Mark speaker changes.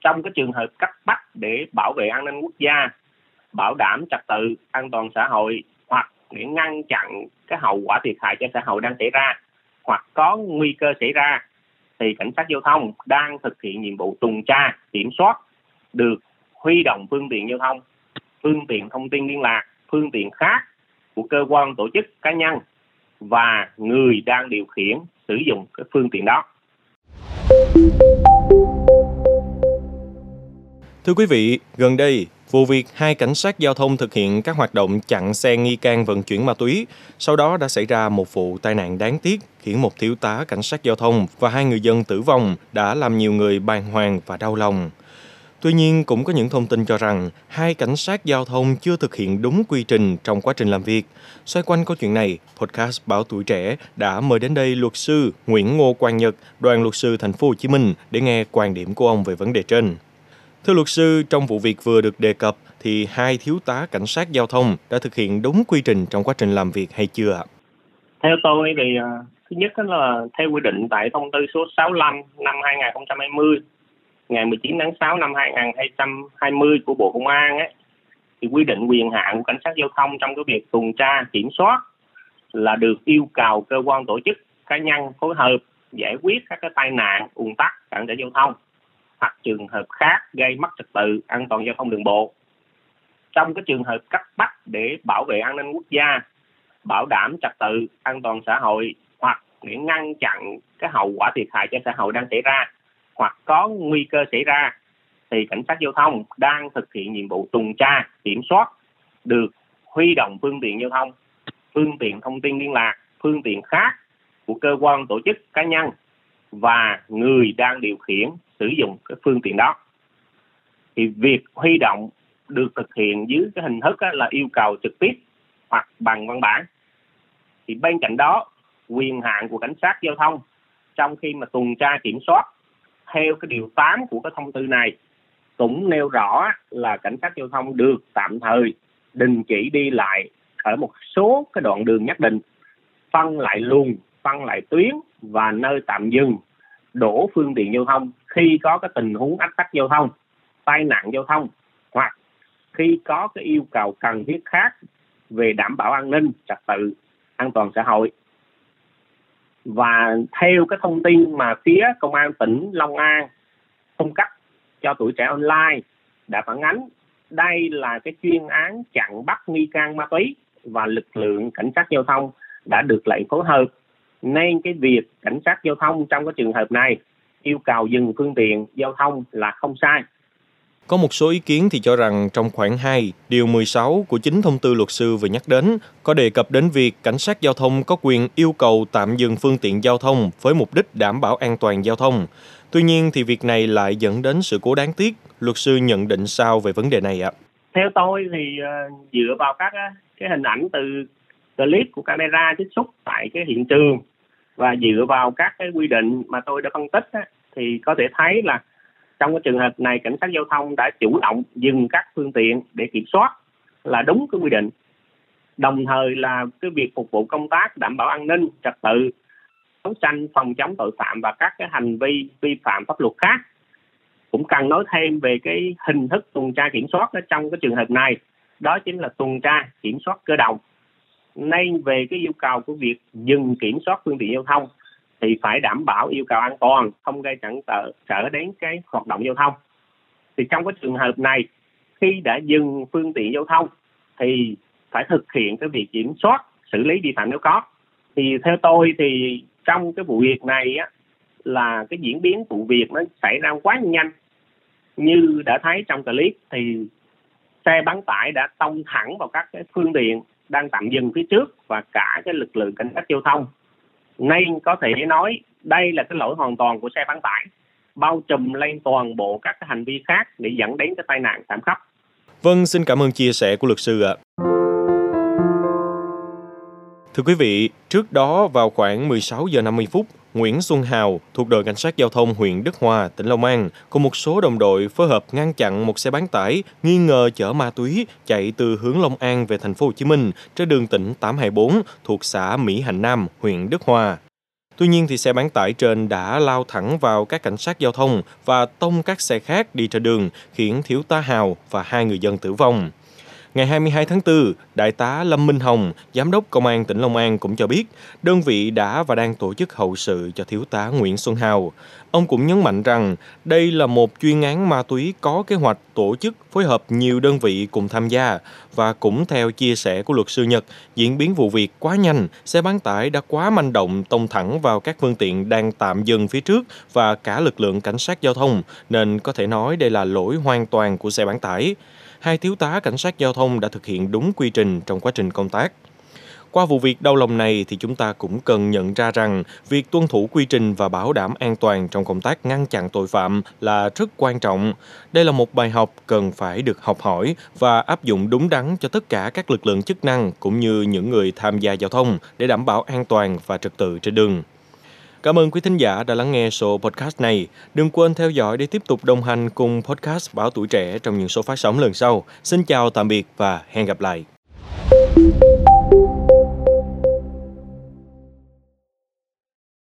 Speaker 1: trong cái trường hợp cấp bách để bảo vệ an ninh quốc gia, bảo đảm trật tự an toàn xã hội, hoặc để ngăn chặn cái hậu quả thiệt hại cho xã hội đang xảy ra, hoặc có nguy cơ xảy ra, thì cảnh sát giao thông đang thực hiện nhiệm vụ tuần tra, kiểm soát được huy động phương tiện giao thông, phương tiện thông tin liên lạc, phương tiện khác của cơ quan tổ chức cá nhân và người đang điều khiển sử dụng cái phương tiện đó.
Speaker 2: Thưa quý vị, gần đây, vụ việc hai cảnh sát giao thông thực hiện các hoạt động chặn xe nghi can vận chuyển ma túy, sau đó đã xảy ra một vụ tai nạn đáng tiếc khiến một thiếu tá cảnh sát giao thông và hai người dân tử vong đã làm nhiều người bàng hoàng và đau lòng. Tuy nhiên, cũng có những thông tin cho rằng hai cảnh sát giao thông chưa thực hiện đúng quy trình trong quá trình làm việc. Xoay quanh câu chuyện này, podcast Báo Tuổi Trẻ đã mời đến đây luật sư Nguyễn Ngô Quang Nhật, đoàn luật sư thành phố Hồ Chí Minh để nghe quan điểm của ông về vấn đề trên. Thưa luật sư, trong vụ việc vừa được đề cập thì hai thiếu tá cảnh sát giao thông đã thực hiện đúng quy trình trong quá trình làm việc hay chưa ạ?
Speaker 1: Theo tôi thì à, thứ nhất là theo quy định tại thông tư số 65 năm 2020 ngày 19 tháng 6 năm 2020 của Bộ Công an ấy thì quy định quyền hạn của cảnh sát giao thông trong cái việc tuần tra kiểm soát là được yêu cầu cơ quan tổ chức cá nhân phối hợp giải quyết các cái tai nạn ùn tắc cản trở giao thông hoặc trường hợp khác gây mất trật tự an toàn giao thông đường bộ. Trong cái trường hợp cấp bách để bảo vệ an ninh quốc gia, bảo đảm trật tự, an toàn xã hội hoặc để ngăn chặn cái hậu quả thiệt hại cho xã hội đang xảy ra hoặc có nguy cơ xảy ra, thì cảnh sát giao thông đang thực hiện nhiệm vụ tuần tra, kiểm soát được huy động phương tiện giao thông, phương tiện thông tin liên lạc, phương tiện khác của cơ quan tổ chức cá nhân và người đang điều khiển sử dụng cái phương tiện đó. Thì việc huy động được thực hiện dưới cái hình thức là yêu cầu trực tiếp hoặc bằng văn bản. Thì bên cạnh đó, quyền hạn của cảnh sát giao thông trong khi mà tuần tra kiểm soát theo cái điều 8 của cái thông tư này cũng nêu rõ là cảnh sát giao thông được tạm thời đình chỉ đi lại ở một số cái đoạn đường nhất định, phân lại luồng, phân lại tuyến và nơi tạm dừng đổ phương tiện giao thông, khi có cái tình huống ách tắc giao thông, tai nạn giao thông, hoặc khi có cái yêu cầu cần thiết khác về đảm bảo an ninh, trật tự, an toàn xã hội. Và theo cái thông tin mà phía công an tỉnh Long An cung cấp cho tuổi trẻ online đã phản ánh, đây là cái chuyên án chặn bắt nghi can ma túy và lực lượng cảnh sát giao thông đã được lệnh phối hợp nên cái việc cảnh sát giao thông trong cái trường hợp này yêu cầu dừng phương tiện giao thông là không sai
Speaker 2: có một số ý kiến thì cho rằng trong khoản 2, điều 16 của chính thông tư luật sư vừa nhắc đến có đề cập đến việc cảnh sát giao thông có quyền yêu cầu tạm dừng phương tiện giao thông với mục đích đảm bảo an toàn giao thông. Tuy nhiên thì việc này lại dẫn đến sự cố đáng tiếc. Luật sư nhận định sao về vấn đề này ạ?
Speaker 1: Theo tôi thì uh, dựa vào các cái hình ảnh từ clip của camera trích xuất tại cái hiện trường và dựa vào các cái quy định mà tôi đã phân tích á, thì có thể thấy là trong cái trường hợp này cảnh sát giao thông đã chủ động dừng các phương tiện để kiểm soát là đúng cái quy định. Đồng thời là cái việc phục vụ công tác đảm bảo an ninh trật tự đấu tranh phòng chống tội phạm và các cái hành vi vi phạm pháp luật khác. Cũng cần nói thêm về cái hình thức tuần tra kiểm soát ở trong cái trường hợp này đó chính là tuần tra kiểm soát cơ động nên về cái yêu cầu của việc dừng kiểm soát phương tiện giao thông thì phải đảm bảo yêu cầu an toàn, không gây cản trở trở đến cái hoạt động giao thông. Thì trong cái trường hợp này, khi đã dừng phương tiện giao thông thì phải thực hiện cái việc kiểm soát, xử lý vi phạm nếu có. Thì theo tôi thì trong cái vụ việc này á, là cái diễn biến vụ việc nó xảy ra quá nhanh. Như đã thấy trong clip thì xe bán tải đã tông thẳng vào các cái phương tiện đang tạm dừng phía trước và cả cái lực lượng cảnh sát giao thông nên có thể nói đây là cái lỗi hoàn toàn của xe bán tải bao trùm lên toàn bộ các cái hành vi khác để dẫn đến cái tai nạn thảm khốc.
Speaker 2: Vâng, xin cảm ơn chia sẻ của luật sư ạ. Thưa quý vị, trước đó vào khoảng 16 giờ 50 phút, Nguyễn Xuân Hào thuộc đội cảnh sát giao thông huyện Đức Hòa, tỉnh Long An cùng một số đồng đội phối hợp ngăn chặn một xe bán tải nghi ngờ chở ma túy chạy từ hướng Long An về thành phố Hồ Chí Minh trên đường tỉnh 824 thuộc xã Mỹ Hạnh Nam, huyện Đức Hòa. Tuy nhiên thì xe bán tải trên đã lao thẳng vào các cảnh sát giao thông và tông các xe khác đi trên đường, khiến thiếu tá Hào và hai người dân tử vong. Ngày 22 tháng 4, Đại tá Lâm Minh Hồng, Giám đốc Công an tỉnh Long An cũng cho biết đơn vị đã và đang tổ chức hậu sự cho thiếu tá Nguyễn Xuân Hào. Ông cũng nhấn mạnh rằng đây là một chuyên án ma túy có kế hoạch tổ chức phối hợp nhiều đơn vị cùng tham gia và cũng theo chia sẻ của luật sư Nhật, diễn biến vụ việc quá nhanh, xe bán tải đã quá manh động tông thẳng vào các phương tiện đang tạm dừng phía trước và cả lực lượng cảnh sát giao thông nên có thể nói đây là lỗi hoàn toàn của xe bán tải hai thiếu tá cảnh sát giao thông đã thực hiện đúng quy trình trong quá trình công tác. Qua vụ việc đau lòng này thì chúng ta cũng cần nhận ra rằng việc tuân thủ quy trình và bảo đảm an toàn trong công tác ngăn chặn tội phạm là rất quan trọng. Đây là một bài học cần phải được học hỏi và áp dụng đúng đắn cho tất cả các lực lượng chức năng cũng như những người tham gia giao thông để đảm bảo an toàn và trật tự trên đường. Cảm ơn quý thính giả đã lắng nghe số podcast này. Đừng quên theo dõi để tiếp tục đồng hành cùng podcast Báo Tuổi Trẻ trong những số phát sóng lần sau. Xin chào, tạm biệt và hẹn gặp lại.